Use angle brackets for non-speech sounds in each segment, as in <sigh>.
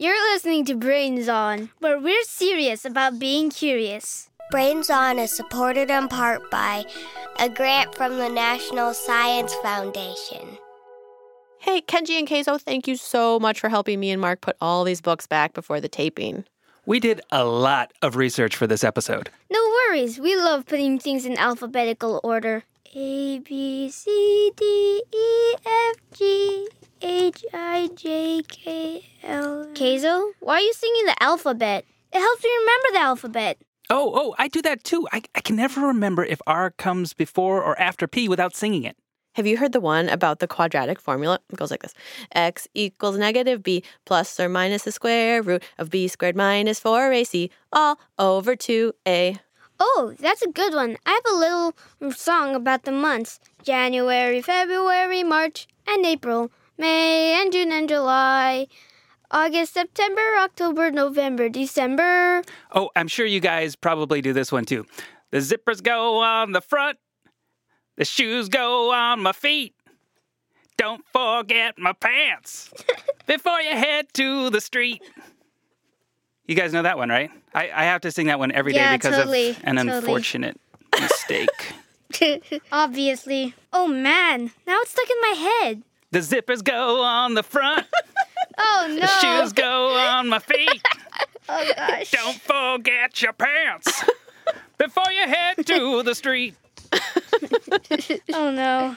You're listening to Brains On, where we're serious about being curious. Brains On is supported in part by a grant from the National Science Foundation. Hey, Kenji and Keizo, thank you so much for helping me and Marc put all these books back before the taping. We did a lot of research for this episode. No worries, we love putting things in alphabetical order. A, B, C, D, E, F, G, H, I, J, K, L. Keizo, why are you singing the alphabet? It helps me remember the alphabet. Oh, oh, I do that too. I, I can never remember if R comes before or after P without singing it. Have you heard the one about the quadratic formula? It goes like this x equals negative b plus or minus the square root of b squared minus 4ac all over 2a. Oh, that's a good one. I have a little song about the months January, February, March, and April, May, and June, and July. August, September, October, November, December. Oh, I'm sure you guys probably do this one too. The zippers go on the front, the shoes go on my feet. Don't forget my pants <laughs> before you head to the street. You guys know that one, right? I, I have to sing that one every day Yeah, because totally, of an totally. unfortunate mistake. <laughs> <laughs> Obviously. Oh man, now it's stuck in my head. The zippers go on the front, <laughs> Oh no. the shoes go on my feet. Oh gosh. Don't forget your pants before you head to the street. Oh no.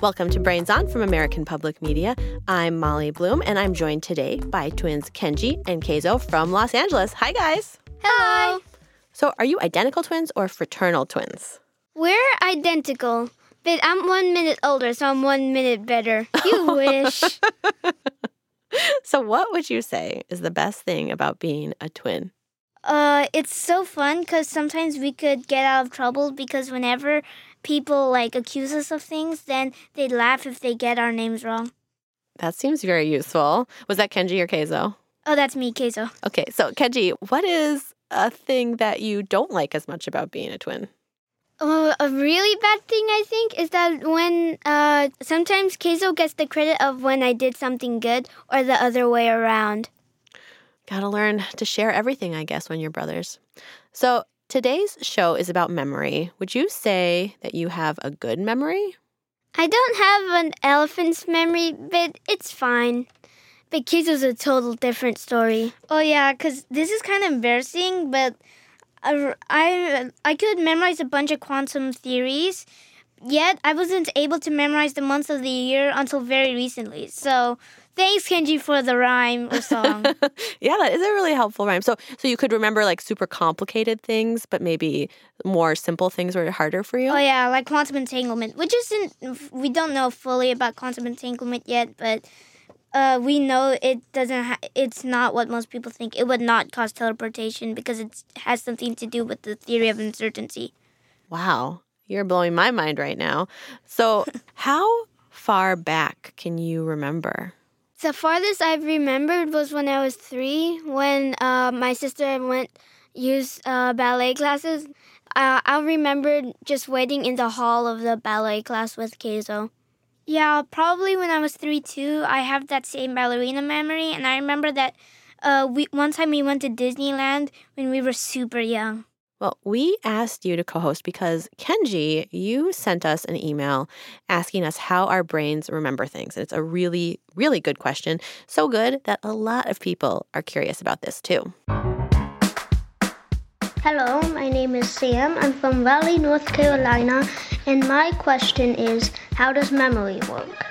Welcome to Brains On from American Public Media. I'm Molly Bloom, and I'm joined today by twins Kenji and Keizo from Los Angeles. Hi, guys. Hello. So, are you identical twins or fraternal twins? We're identical, but I'm one minute older, so I'm one minute better. You <laughs> wish. So, what would you say is the best thing about being a twin? Uh, it's so fun because sometimes we could get out of trouble because whenever people like accuse us of things, then they laugh if they get our names wrong. That seems very useful. Was that Kenji or Keizo? Oh, that's me, Keizo. Okay, so Kenji, what is a thing that you don't like as much about being a twin? Uh, a really bad thing I think is that when uh sometimes Keizo gets the credit of when I did something good or the other way around. Gotta learn to share everything, I guess, when you're brothers. So, today's show is about memory. Would you say that you have a good memory? I don't have an elephant's memory, but it's fine. But Keizo's a total different story. Oh yeah, cause this is kind of embarrassing, but I, I I could memorize a bunch of quantum theories, yet I wasn't able to memorize the months of the year until very recently. So thanks, Kenji, for the rhyme or song. <laughs> yeah, that is a really helpful rhyme. So, so you could remember like super complicated things, but maybe more simple things were harder for you. oh yeah, like quantum entanglement, which isn't we don't know fully about quantum entanglement yet, but. Uh, we know it doesn't. Ha- it's not what most people think. It would not cause teleportation because it has something to do with the theory of uncertainty. Wow, you're blowing my mind right now. So, <laughs> how far back can you remember? The farthest I've remembered was when I was three, when uh, my sister went use uh, ballet classes. Uh, I remember just waiting in the hall of the ballet class with Keizo. Yeah, probably when I was three too. I have that same ballerina memory, and I remember that uh, we one time we went to Disneyland when we were super young. Well, we asked you to co host because Kenji, you sent us an email asking us how our brains remember things. And it's a really, really good question. So good that a lot of people are curious about this too. Hello, my name is Sam. I'm from Raleigh, North Carolina, and my question is how does memory work?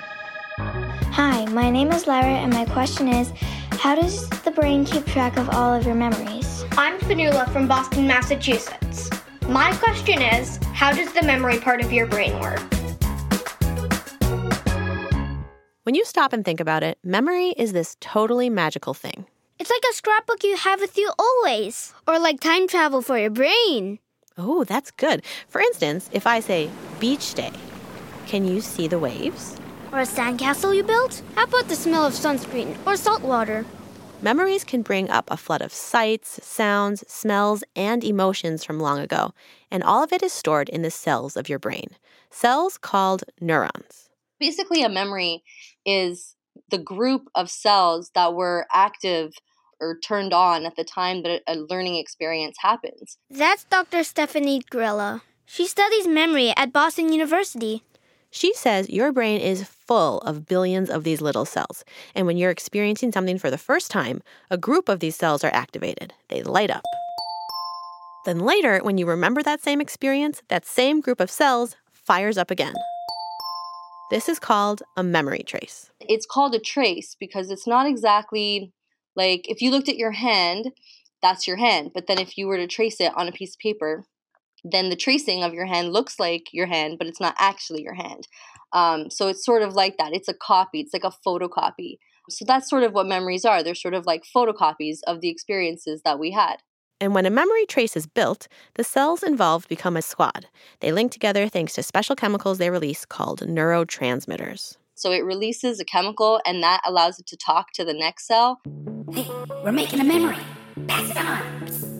Hi, my name is Lyra, and my question is How does the brain keep track of all of your memories? I'm Fanula from Boston, Massachusetts. My question is How does the memory part of your brain work? When you stop and think about it, memory is this totally magical thing. It's like a scrapbook you have with you always, or like time travel for your brain. Oh, that's good. For instance, if I say beach day, can you see the waves? Or a sandcastle you built? How about the smell of sunscreen or salt water? Memories can bring up a flood of sights, sounds, smells, and emotions from long ago, and all of it is stored in the cells of your brain. Cells called neurons. Basically, a memory is the group of cells that were active or turned on at the time that a learning experience happens. That's Dr. Stephanie Grella. She studies memory at Boston University. She says your brain is full of billions of these little cells. And when you're experiencing something for the first time, a group of these cells are activated. They light up. Then later, when you remember that same experience, that same group of cells fires up again. This is called a memory trace. It's called a trace because it's not exactly like if you looked at your hand, that's your hand. But then if you were to trace it on a piece of paper, then the tracing of your hand looks like your hand, but it's not actually your hand. Um, so it's sort of like that. It's a copy, it's like a photocopy. So that's sort of what memories are. They're sort of like photocopies of the experiences that we had. And when a memory trace is built, the cells involved become a squad. They link together thanks to special chemicals they release called neurotransmitters. So it releases a chemical, and that allows it to talk to the next cell. Hey, we're making a memory. Pass it on.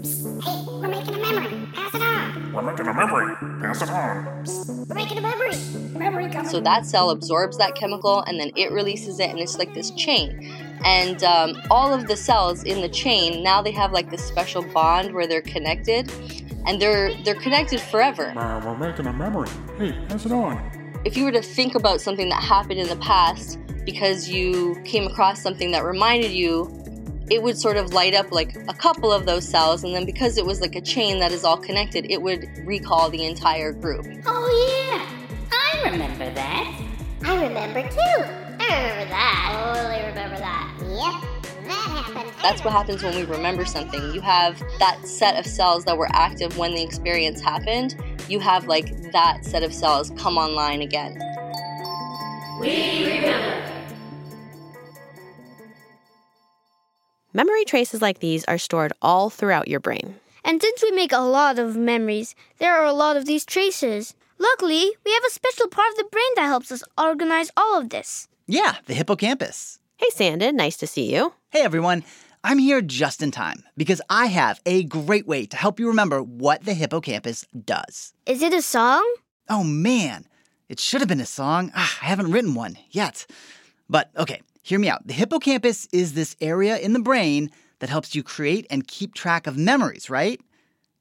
We're making a memory. Pass it on. We're making a memory. Memory coming. So that cell absorbs that chemical, and then it releases it, and it's like this chain and um, all of the cells in the chain now they have like this special bond where they're connected and they're they're connected forever uh, we're making a memory hey pass it on if you were to think about something that happened in the past because you came across something that reminded you it would sort of light up like a couple of those cells and then because it was like a chain that is all connected it would recall the entire group oh yeah i remember that i remember too I remember that. Totally remember that. Yep, that happened. That's what happens when we remember something. You have that set of cells that were active when the experience happened. You have like that set of cells come online again. We remember. Memory traces like these are stored all throughout your brain. And since we make a lot of memories, there are a lot of these traces. Luckily, we have a special part of the brain that helps us organize all of this. Yeah, the hippocampus. Hey, Sanden, nice to see you. Hey, everyone. I'm here just in time because I have a great way to help you remember what the hippocampus does. Is it a song? Oh, man. It should have been a song. Ah, I haven't written one yet. But okay, hear me out. The hippocampus is this area in the brain that helps you create and keep track of memories, right?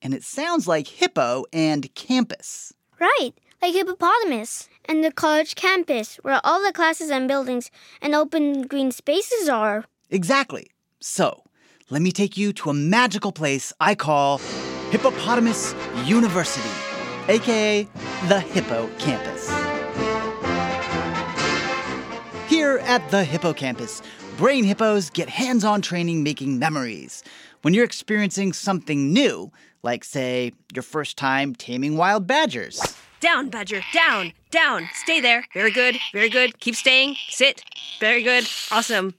And it sounds like hippo and campus. Right, like hippopotamus and the college campus, where all the classes and buildings and open green spaces are. Exactly. So, let me take you to a magical place I call Hippopotamus University, aka the Hippo Campus. Here at the Hippocampus, brain hippos get hands on training making memories. When you're experiencing something new, like, say, your first time taming wild badgers. Down, Badger, down, down. Stay there. Very good, very good. Keep staying. Sit. Very good. Awesome.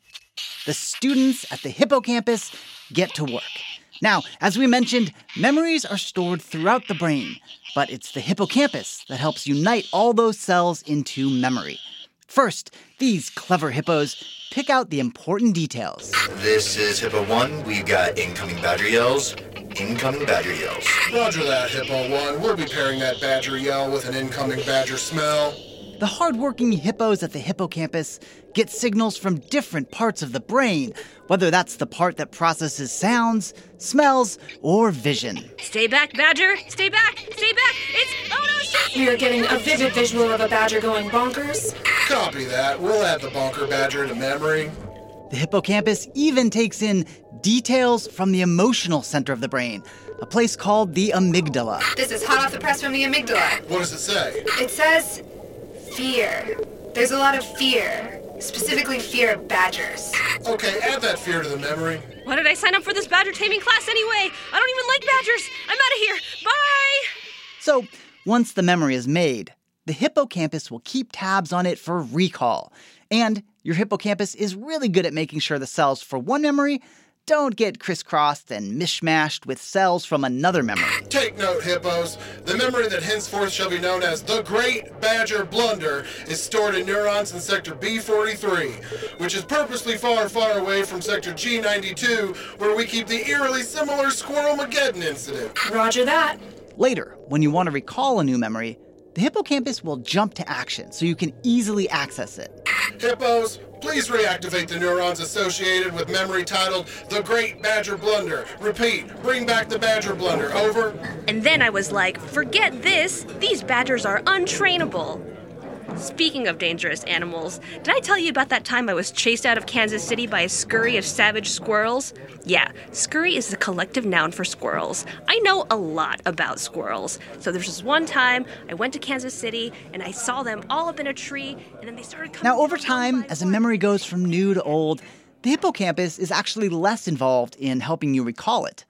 The students at the hippocampus get to work. Now, as we mentioned, memories are stored throughout the brain, but it's the hippocampus that helps unite all those cells into memory. First, these clever hippos pick out the important details. This is Hippo 1. We've got incoming badger yells, incoming badger yells. Roger that, Hippo 1. We'll be pairing that badger yell with an incoming badger smell. The hardworking hippos at the hippocampus get signals from different parts of the brain, whether that's the part that processes sounds, smells, or vision. Stay back, Badger! Stay back! Stay back! It's. Oh no, stay! We are getting a vivid visual of a badger going bonkers. Copy that. We'll add the bonker badger to memory. The hippocampus even takes in details from the emotional center of the brain, a place called the amygdala. This is hot off the press from the amygdala. What does it say? It says fear. There's a lot of fear, specifically fear of badgers. Okay, add that fear to the memory. Why did I sign up for this badger taming class anyway? I don't even like badgers. I'm out of here. Bye! So, once the memory is made, the hippocampus will keep tabs on it for recall. And your hippocampus is really good at making sure the cells for one memory don't get crisscrossed and mishmashed with cells from another memory. <gasps> Take note, hippos. The memory that henceforth shall be known as the Great Badger Blunder is stored in neurons in sector B43, which is purposely far, far away from sector G92, where we keep the eerily similar Squirrel Mageddon incident. Roger that. Later, when you want to recall a new memory, the hippocampus will jump to action so you can easily access it. Hippos, please reactivate the neurons associated with memory titled The Great Badger Blunder. Repeat, bring back the Badger Blunder. Over. And then I was like, forget this, these badgers are untrainable. Speaking of dangerous animals, did I tell you about that time I was chased out of Kansas City by a scurry of savage squirrels? Yeah, scurry is the collective noun for squirrels. I know a lot about squirrels. So there's this one time I went to Kansas City and I saw them all up in a tree, and then they started coming. Now, over time, as a memory goes from new to old, the hippocampus is actually less involved in helping you recall it.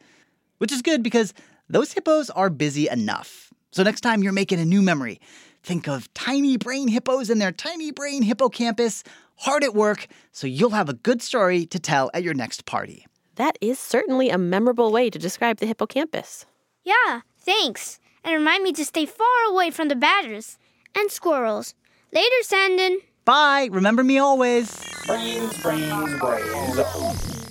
Which is good because those hippos are busy enough. So next time you're making a new memory, think of tiny brain hippos and their tiny brain hippocampus hard at work so you'll have a good story to tell at your next party. That is certainly a memorable way to describe the hippocampus. Yeah, thanks. And remind me to stay far away from the badgers and squirrels. Later, Sanden. Bye. Remember me always. Brains, brains, brains.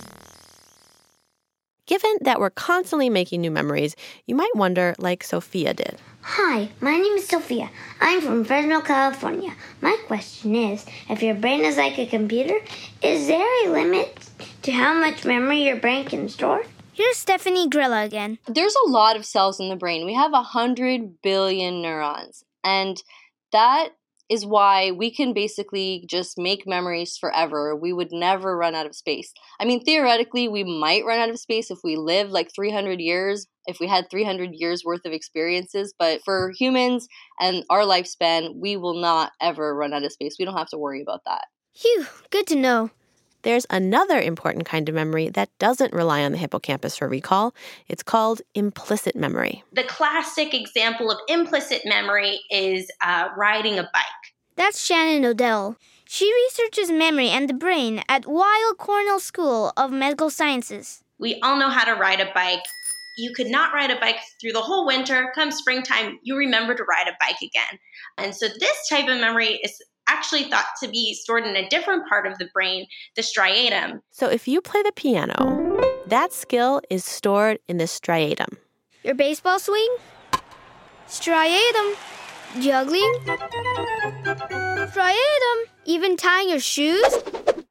Given that we're constantly making new memories, you might wonder, like Sophia did. Hi, my name is Sophia. I'm from Fresno, California. My question is if your brain is like a computer, is there a limit to how much memory your brain can store? Here's Stephanie Grella again. There's a lot of cells in the brain. We have a hundred billion neurons. And that is why we can basically just make memories forever. We would never run out of space. I mean, theoretically, we might run out of space if we live like 300 years, if we had 300 years worth of experiences. But for humans and our lifespan, we will not ever run out of space. We don't have to worry about that. Phew, good to know. There's another important kind of memory that doesn't rely on the hippocampus for recall. It's called implicit memory. The classic example of implicit memory is uh, riding a bike. That's Shannon Odell. She researches memory and the brain at Weill Cornell School of Medical Sciences. We all know how to ride a bike. You could not ride a bike through the whole winter. Come springtime, you remember to ride a bike again. And so, this type of memory is actually thought to be stored in a different part of the brain, the striatum. So if you play the piano, that skill is stored in the striatum. Your baseball swing? Striatum. Juggling? Striatum. Even tying your shoes?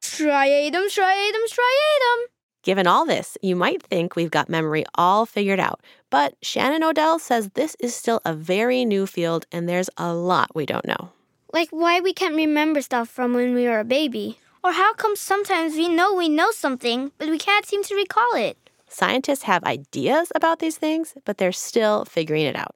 Striatum, striatum, striatum. Given all this, you might think we've got memory all figured out. But Shannon Odell says this is still a very new field and there's a lot we don't know. Like why we can't remember stuff from when we were a baby. Or how come sometimes we know we know something, but we can't seem to recall it. Scientists have ideas about these things, but they're still figuring it out.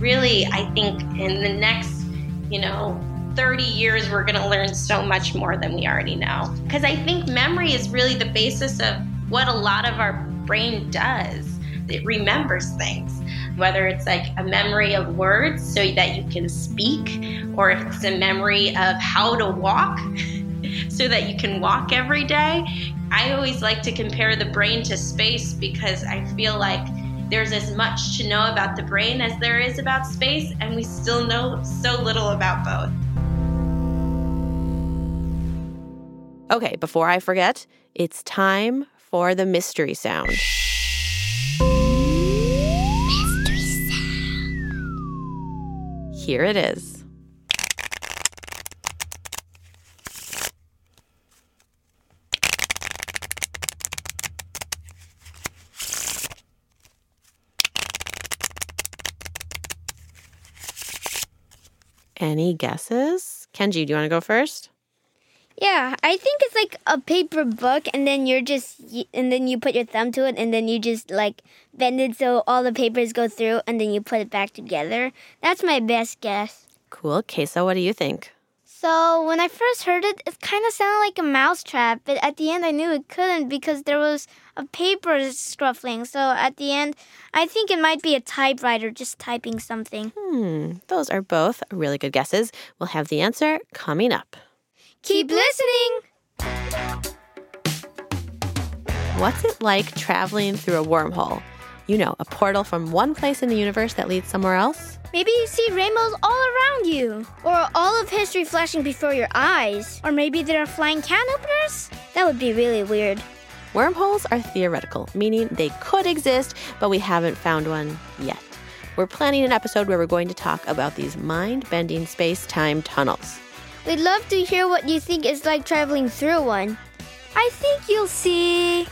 Really, I think in the next, you know, 30 years, we're going to learn so much more than we already know. Because I think memory is really the basis of what a lot of our brain does. It remembers things, whether it's like a memory of words so that you can speak, or if it's a memory of how to walk <laughs> so that you can walk every day. I always like to compare the brain to space because I feel like there's as much to know about the brain as there is about space, and we still know so little about both. Okay, before I forget, it's time for the mystery sound. Here it is. Any guesses? Kenji, do you want to go first? Yeah, I think it's like a paper book, and then you're just, and then you put your thumb to it, and then you just like bend it so all the papers go through, and then you put it back together. That's my best guess. Cool. Keizo, what do you think? So when I first heard it, it kind of sounded like a mousetrap, but at the end I knew it couldn't because there was a paper scruffling. So at the end, I think it might be a typewriter just typing something. Hmm, those are both really good guesses. We'll have the answer coming up. Keep listening! What's it like traveling through a wormhole? You know, a portal from one place in the universe that leads somewhere else? Maybe you see rainbows all around you, or all of history flashing before your eyes, or maybe there are flying can openers? That would be really weird. Wormholes are theoretical, meaning they could exist, but we haven't found one yet. We're planning an episode where we're going to talk about these mind bending space time tunnels. We'd love to hear what you think it's like traveling through one. I think you'll see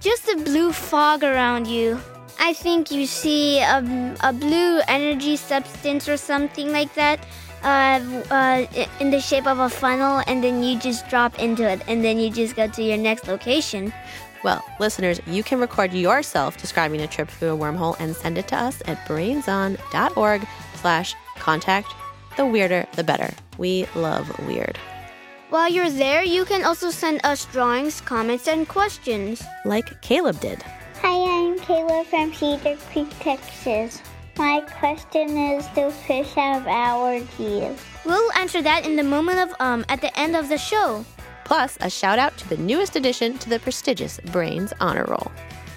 just a blue fog around you. I think you see a, a blue energy substance or something like that uh, uh, in the shape of a funnel, and then you just drop into it, and then you just go to your next location. Well, listeners, you can record yourself describing a trip through a wormhole and send it to us at brainson.org slash contact. The weirder, the better. We love weird. While you're there, you can also send us drawings, comments, and questions. Like Caleb did. Hi, I'm Caleb from Cedar Creek, Texas. My question is Do fish have allergies? We'll answer that in the moment of um at the end of the show. Plus, a shout out to the newest addition to the prestigious Brains Honor Roll.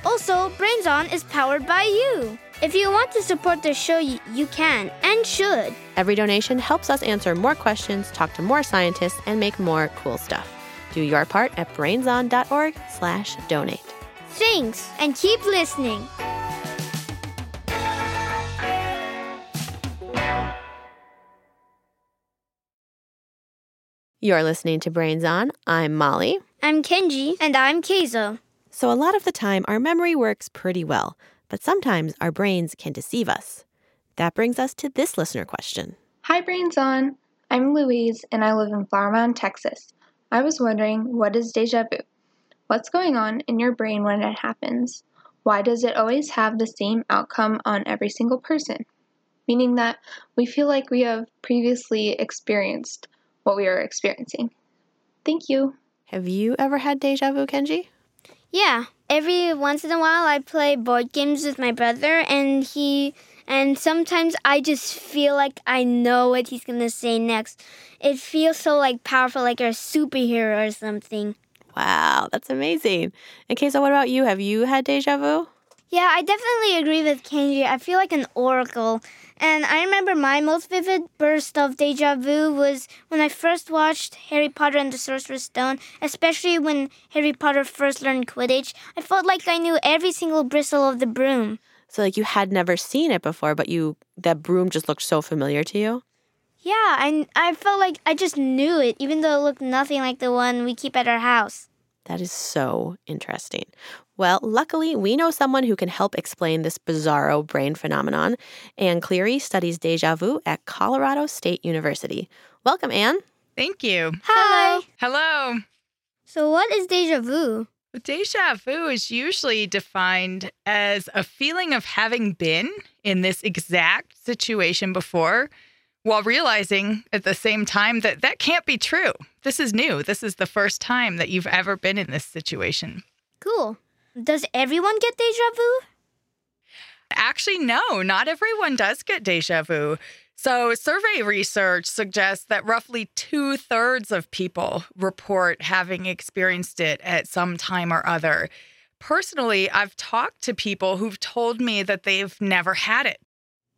Also, Brains On is powered by you. If you want to support the show, you, you can and should. Every donation helps us answer more questions, talk to more scientists, and make more cool stuff. Do your part at brainson.org/donate. Thanks, and keep listening. You're listening to Brains On. I'm Molly. I'm Kenji. And I'm Keizo. So, a lot of the time, our memory works pretty well, but sometimes our brains can deceive us. That brings us to this listener question Hi, Brains On. I'm Louise, and I live in Flower Mound, Texas. I was wondering, what is deja vu? What's going on in your brain when it happens? Why does it always have the same outcome on every single person? Meaning that we feel like we have previously experienced what we are experiencing. Thank you. Have you ever had deja vu, Kenji? Yeah. Every once in a while, I play board games with my brother, and he. And sometimes I just feel like I know what he's gonna say next. It feels so like powerful, like you're a superhero or something. Wow, that's amazing. And Keizo, what about you? Have you had deja vu? Yeah, I definitely agree with Kenji. I feel like an oracle. And I remember my most vivid burst of deja vu was when I first watched Harry Potter and the Sorcerer's Stone, especially when Harry Potter first learned Quidditch. I felt like I knew every single bristle of the broom. So like you had never seen it before, but you that broom just looked so familiar to you? Yeah, I, I felt like I just knew it, even though it looked nothing like the one we keep at our house. That is so interesting. Well, luckily, we know someone who can help explain this bizarro brain phenomenon. Anne Cleary studies deja vu at Colorado State University. Welcome, Anne. Thank you. Hi. Hello. So, what is deja vu? Deja vu is usually defined as a feeling of having been in this exact situation before while realizing at the same time that that can't be true. This is new. This is the first time that you've ever been in this situation. Cool. Does everyone get deja vu? Actually, no, not everyone does get deja vu. So, survey research suggests that roughly two thirds of people report having experienced it at some time or other. Personally, I've talked to people who've told me that they've never had it.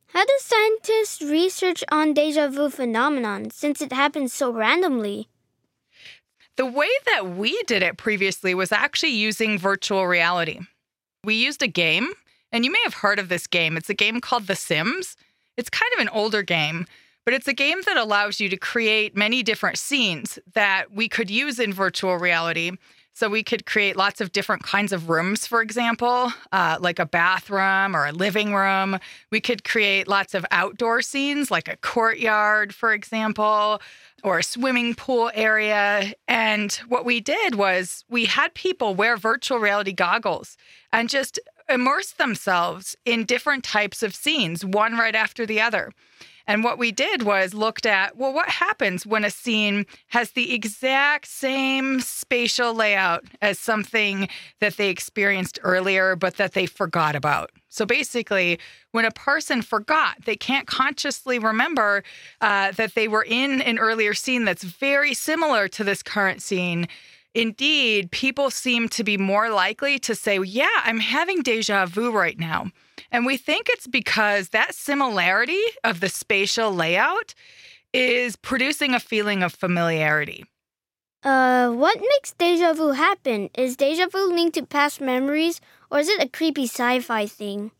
How do scientists research on deja vu phenomenon since it happens so randomly? The way that we did it previously was actually using virtual reality. We used a game, and you may have heard of this game. It's a game called The Sims. It's kind of an older game, but it's a game that allows you to create many different scenes that we could use in virtual reality. So we could create lots of different kinds of rooms, for example, uh, like a bathroom or a living room. We could create lots of outdoor scenes, like a courtyard, for example, or a swimming pool area. And what we did was we had people wear virtual reality goggles and just immerse themselves in different types of scenes, one right after the other. And what we did was looked at well, what happens when a scene has the exact same spatial layout as something that they experienced earlier, but that they forgot about? So basically, when a person forgot, they can't consciously remember uh, that they were in an earlier scene that's very similar to this current scene. Indeed, people seem to be more likely to say, Yeah, I'm having deja vu right now. And we think it's because that similarity of the spatial layout is producing a feeling of familiarity. Uh, what makes deja vu happen? Is deja vu linked to past memories, or is it a creepy sci fi thing?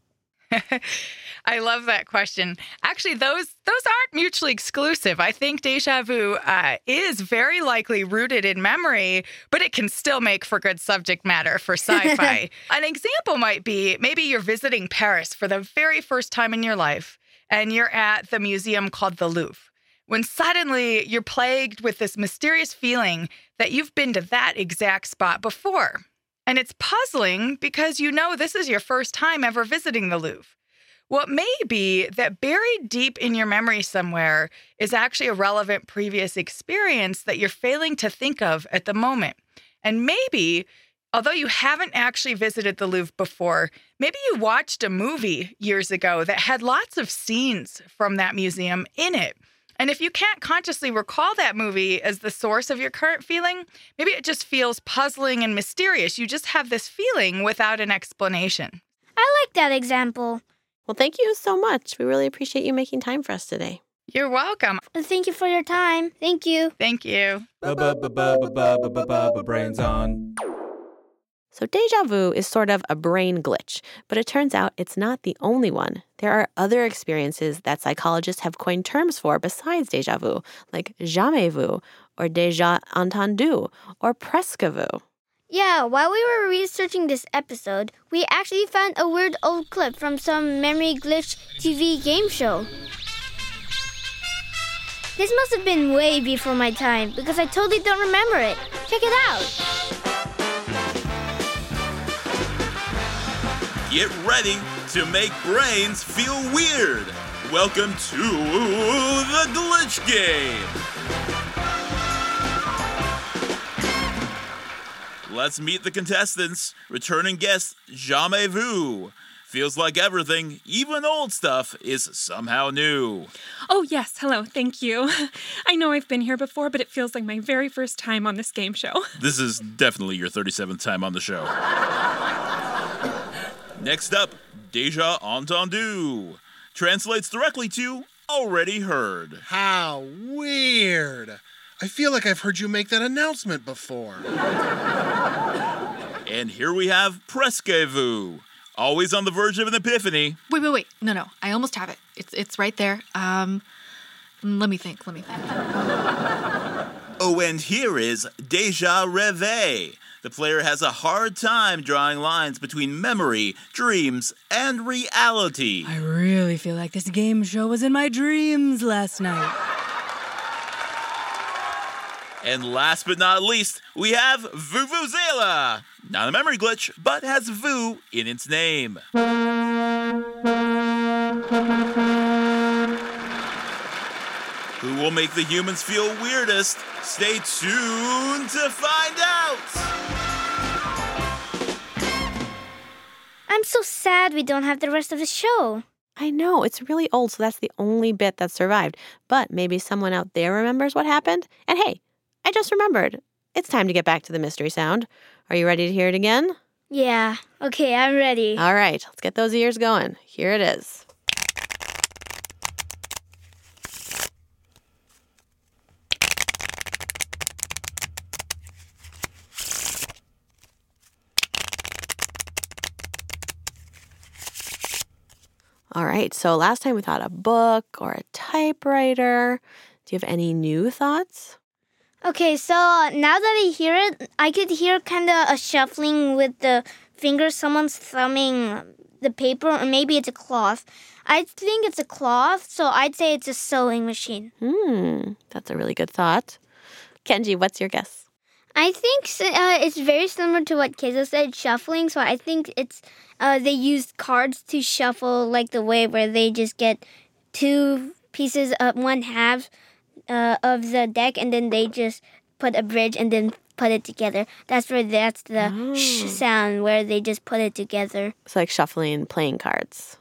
I love that question. Actually, those those aren't mutually exclusive. I think deja vu uh, is very likely rooted in memory, but it can still make for good subject matter for sci-fi. <laughs> An example might be maybe you're visiting Paris for the very first time in your life, and you're at the museum called the Louvre. When suddenly you're plagued with this mysterious feeling that you've been to that exact spot before. And it's puzzling because you know this is your first time ever visiting the Louvre. What may be that buried deep in your memory somewhere is actually a relevant previous experience that you're failing to think of at the moment. And maybe, although you haven't actually visited the Louvre before, maybe you watched a movie years ago that had lots of scenes from that museum in it. And if you can't consciously recall that movie as the source of your current feeling, maybe it just feels puzzling and mysterious. You just have this feeling without an explanation. I like that example. Well, thank you so much. We really appreciate you making time for us today. You're welcome. Thank you for your time. Thank you. Thank you. Brains on. So, deja vu is sort of a brain glitch, but it turns out it's not the only one. There are other experiences that psychologists have coined terms for besides deja vu, like jamais vu, or déjà entendu, or presque vu. Yeah, while we were researching this episode, we actually found a weird old clip from some memory glitch TV game show. This must have been way before my time because I totally don't remember it. Check it out. Get ready to make brains feel weird. Welcome to the Glitch Game. Let's meet the contestants. Returning guest, Jamais Vu. Feels like everything, even old stuff, is somehow new. Oh, yes. Hello. Thank you. <laughs> I know I've been here before, but it feels like my very first time on this game show. This is definitely your 37th time on the show. <laughs> Next up, Deja Entendu. Translates directly to already heard. How weird. I feel like I've heard you make that announcement before. <laughs> And here we have Presque Vu. Always on the verge of an epiphany. Wait, wait, wait. No, no. I almost have it. It's it's right there. Um let me think. Let me think. Oh, and here is Deja Rêve. The player has a hard time drawing lines between memory, dreams, and reality. I really feel like this game show was in my dreams last night. And last but not least, we have Vuvuzela. Not a memory glitch, but has Vu in its name. Who will make the humans feel weirdest? Stay tuned to find out! I'm so sad we don't have the rest of the show. I know, it's really old, so that's the only bit that survived. But maybe someone out there remembers what happened. And hey, I just remembered. It's time to get back to the mystery sound. Are you ready to hear it again? Yeah, okay, I'm ready. All right, let's get those ears going. Here it is. All right, so last time we thought a book or a typewriter. Do you have any new thoughts? Okay, so now that I hear it, I could hear kind of a shuffling with the fingers. Someone's thumbing the paper, or maybe it's a cloth. I think it's a cloth, so I'd say it's a sewing machine. Hmm, that's a really good thought. Kenji, what's your guess? I think uh, it's very similar to what Keizo said, shuffling. So I think it's uh, they use cards to shuffle like the way where they just get two pieces of one half uh, of the deck and then they just put a bridge and then put it together. That's where that's the Oh. sh sound where they just put it together. It's like shuffling playing cards.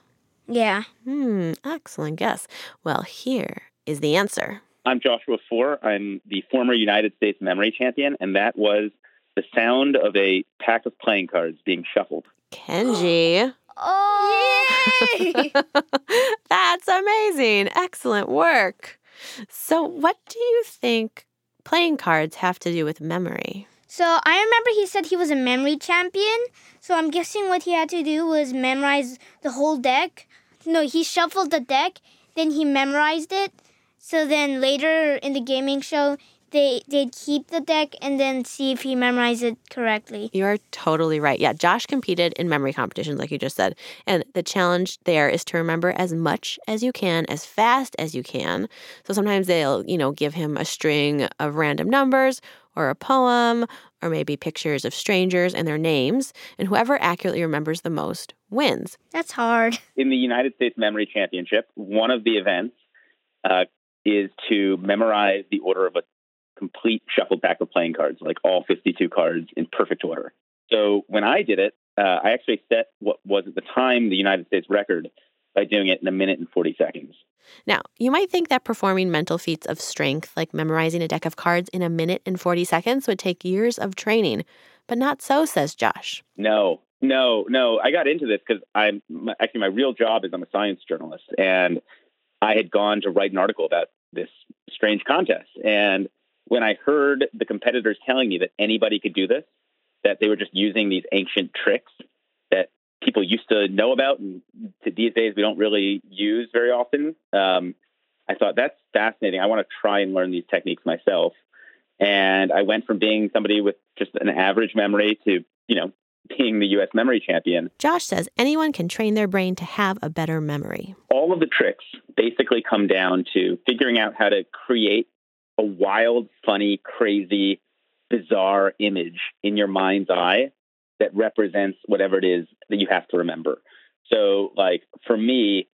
Yeah. Hmm, excellent guess. Well, here is the answer. I'm Joshua Foer. I'm the former United States memory champion, and that was the sound of a pack of playing cards being shuffled. Kenji. <gasps> Oh, yay. <laughs> That's amazing. Excellent work. So, what do you think playing cards have to do with memory? So I remember he said he was a memory champion. So I'm guessing what he had to do was memorize the whole deck. No, he shuffled the deck, then he memorized it. So then later in the gaming show, they they'd keep the deck and then see if he memorized it correctly. You are totally right. Yeah, Josh competed in memory competitions, like you just said. And the challenge there is to remember as much as you can, as fast as you can. So sometimes they'll, you know, give him a string of random numbers or a poem or maybe pictures of strangers and their names. And whoever accurately remembers the most wins. That's hard. In the United States Memory Championship, one of the events uh, is to memorize the order of a complete shuffled pack of playing cards, like all 52 cards in perfect order. So when I did it, uh, I actually set what was at the time the United States record by doing it in a minute and 40 seconds. Now, you might think that performing mental feats of strength, like memorizing a deck of cards in a minute and 40 seconds, would take years of training. But not so, says Josh. No, no, no. I got into this because I'm actually my real job is I'm a science journalist, and I had gone to write an article about this strange contest. And when I heard the competitors telling me that anybody could do this, that they were just using these ancient tricks that people used to know about and to these days we don't really use very often, um, I thought that's fascinating. I want to try and learn these techniques myself. And I went from being somebody with just an average memory to, you know, being the U.S. memory champion. Josh says anyone can train their brain to have a better memory. All of the tricks basically come down to figuring out how to create a wild, funny, crazy, bizarre image in your mind's eye that represents whatever it is that you have to remember. So, like for me,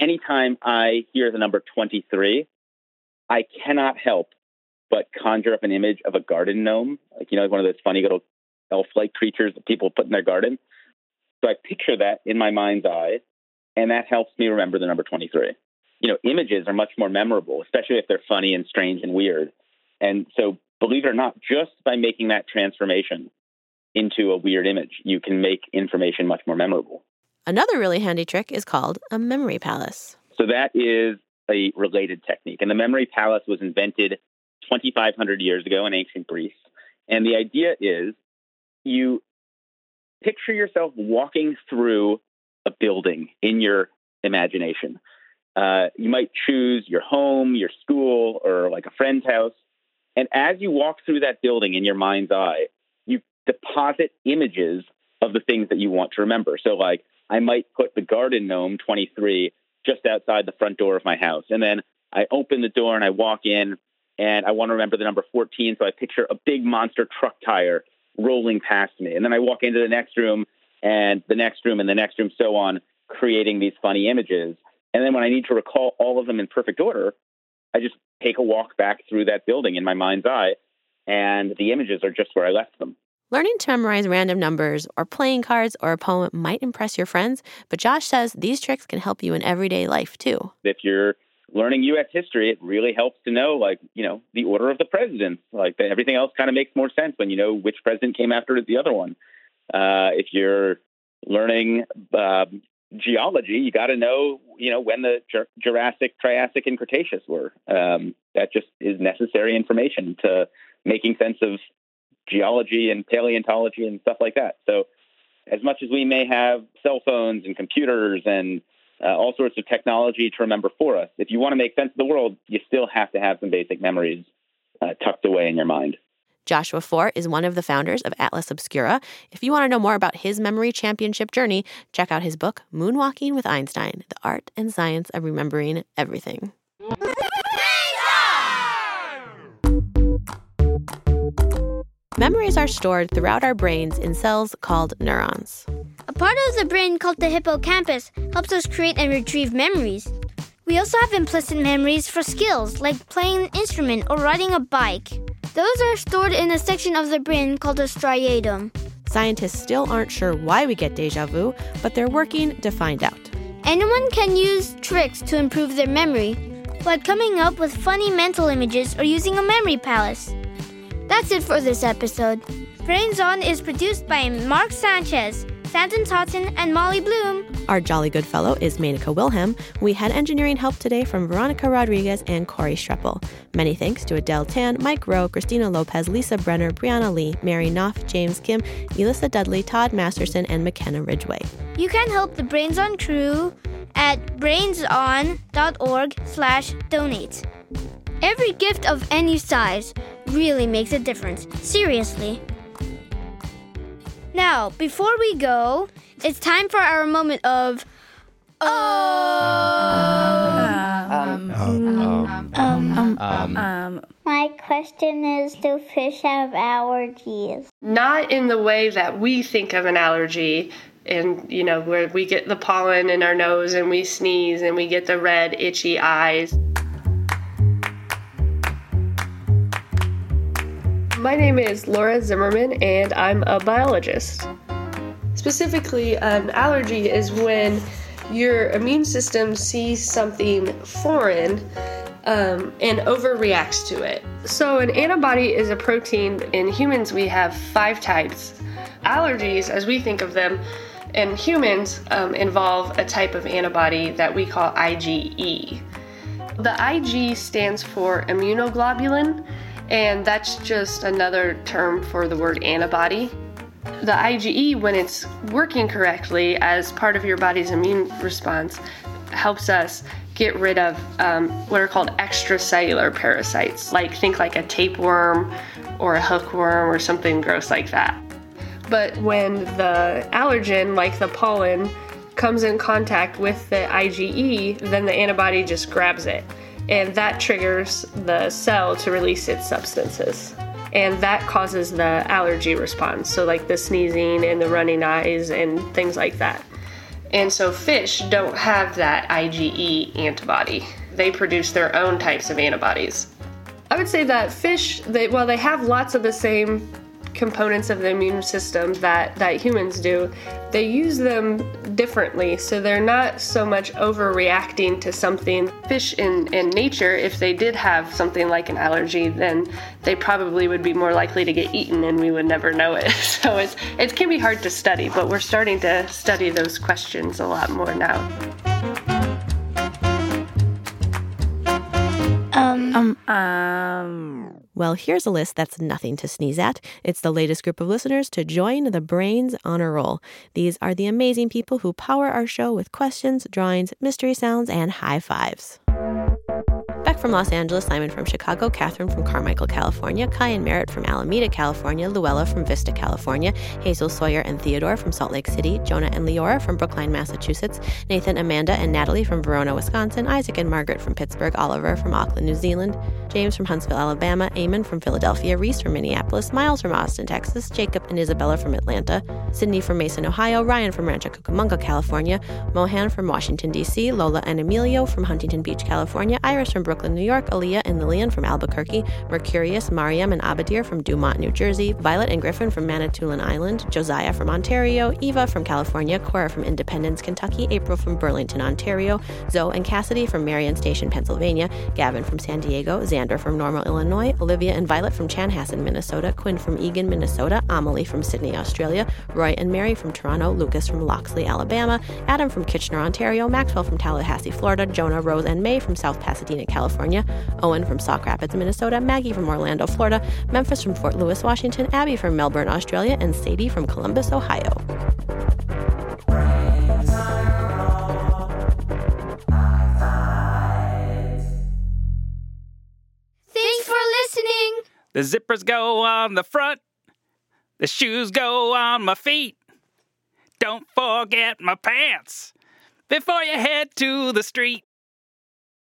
anytime I hear the number 23, I cannot help but conjure up an image of a garden gnome, like, you know, one of those funny little elf like creatures that people put in their garden. So I picture that in my mind's eye, and that helps me remember the number 23 you know, images are much more memorable, especially if they're funny and strange and weird. And so, believe it or not, just by making that transformation into a weird image, you can make information much more memorable. Another really handy trick is called a memory palace. So, that is a related technique. And the memory palace was invented 2,500 years ago in ancient Greece. And the idea is you picture yourself walking through a building in your imagination. Uh, you might choose your home, your school, or like a friend's house. And as you walk through that building in your mind's eye, you deposit images of the things that you want to remember. So, like, I might put the garden gnome 23 just outside the front door of my house. And then I open the door and I walk in and I want to remember the number 14. So I picture a big monster truck tire rolling past me. And then I walk into the next room and the next room and the next room, so on, creating these funny images. And then when I need to recall all of them in perfect order, I just take a walk back through that building in my mind's eye, and the images are just where I left them. Learning to memorize random numbers or playing cards or a poem might impress your friends, but Josh says these tricks can help you in everyday life too. If you're learning U.S. history, it really helps to know, like, you know, the order of the presidents. Like, everything else kind of makes more sense when you know which president came after the other one. Uh, if you're learning uh, geology, you got to know, you know, when the Jurassic, Triassic, and Cretaceous were. Um, that just is necessary information to making sense of geology and paleontology and stuff like that. So, as much as we may have cell phones and computers and uh, all sorts of technology to remember for us, if you want to make sense of the world, you still have to have some basic memories uh, tucked away in your mind. Joshua Foer is one of the founders of Atlas Obscura. If you want to know more about his memory championship journey, check out his book, Moonwalking with Einstein The Art and Science of Remembering Everything. Memories are stored throughout our brains in cells called neurons. A part of the brain called the hippocampus helps us create and retrieve memories. We also have implicit memories for skills like playing an instrument or riding a bike. Those are stored in a section of the brain called the striatum. Scientists still aren't sure why we get deja vu, but they're working to find out. Anyone can use tricks to improve their memory, like coming up with funny mental images or using a memory palace. That's it for this episode. Brains On is produced by Marc Sanchez, Sanden Totten and Molly Bloom. Our jolly good fellow is Manica Wilhelm. We had engineering help today from Veronica Rodriguez and Corey Streppel. Many thanks to Adele Tan, Mike Rowe, Christina Lopez, Lisa Brenner, Brianna Lee, Mary Knopf, James Kim, Elissa Dudley, Todd Masterson, and McKenna Ridgway. You can help the Brains On crew at brainson.org slash donate. Every gift of any size really makes a difference. Seriously. Now, before we go, it's time for our moment of Um, Um, um, my question is do fish have allergies? Not in the way that we think of an allergy, and you know, where we get the pollen in our nose and we sneeze and we get the red, itchy eyes. My name is Laura Zimmerman, and I'm a biologist. Specifically, an allergy is when your immune system sees something foreign um, and overreacts to it. So, an antibody is a protein. In humans, we have five types. Allergies, as we think of them, in humans um, involve a type of antibody that we call IgE. The IG stands for immunoglobulin, and that's just another term for the word antibody. The IgE, when it's working correctly as part of your body's immune response, helps us get rid of um, what are called extracellular parasites, like think like a tapeworm or a hookworm or something gross like that. But when the allergen, like the pollen, comes in contact with the IgE, then the antibody just grabs it. And that triggers the cell to release its substances. And that causes the allergy response. So, like the sneezing and the running eyes and things like that. And so, fish don't have that IgE antibody, they produce their own types of antibodies. I would say that fish, they, while they have lots of the same components of the immune system that, that humans do, they use them differently. So they're not so much overreacting to something. Fish in, in nature, if they did have something like an allergy, then they probably would be more likely to get eaten and we would never know it. <laughs> So it's, it can be hard to study, but we're starting to study those questions a lot more now. Um, um, um. Well, here's a list that's nothing to sneeze at. It's the latest group of listeners to join the Brains Honor Roll. These are the amazing people who power our show with questions, drawings, mystery sounds, and high fives. Beck from Los Angeles, Simon from Chicago, Catherine from Carmichael, California, Kai and Merritt from Alameda, California, Luella from Vista, California, Hazel Sawyer and Theodore from Salt Lake City, Jonah and Leora from Brookline, Massachusetts, Nathan, Amanda, and Natalie from Verona, Wisconsin, Isaac and Margaret from Pittsburgh, Oliver from Auckland, New Zealand, James from Huntsville, Alabama, Eamon from Philadelphia, Reese from Minneapolis, Miles from Austin, Texas, Jacob and Isabella from Atlanta, Sydney from Mason, Ohio, Ryan from Rancho Cucamonga, California, Mohan from Washington, D.C., Lola and Emilio from Huntington Beach, California, Iris from Brooklyn, New York, Aaliyah and Lillian from Albuquerque, Mercurius, Mariam and Abadir from Dumont, New Jersey, Violet and Griffin from Manitoulin Island, Josiah from Ontario, Eva from California, Cora from Independence, Kentucky, April from Burlington, Ontario, Zoe and Cassidy from Merion Station, Pennsylvania, Gavin from San Diego, Xander from Normal, Illinois, Olivia and Violet from Chanhassen, Minnesota, Quinn from Eagan, Minnesota, Amelie from Sydney, Australia, Roy and Mary from Toronto, Lucas from Loxley, Alabama, Adam from Kitchener, Ontario, Maxwell from Tallahassee, Florida, Jonah, Rose, and May from South Pasadena, California, Owen from Sauk Rapids, Minnesota, Maggie from Orlando, Florida, Memphis from Fort Lewis, Washington, Abby from Melbourne, Australia, and Sadie from Columbus, Ohio. Thanks for listening. The zippers go on the front, the shoes go on my feet. Don't forget my pants before you head to the street.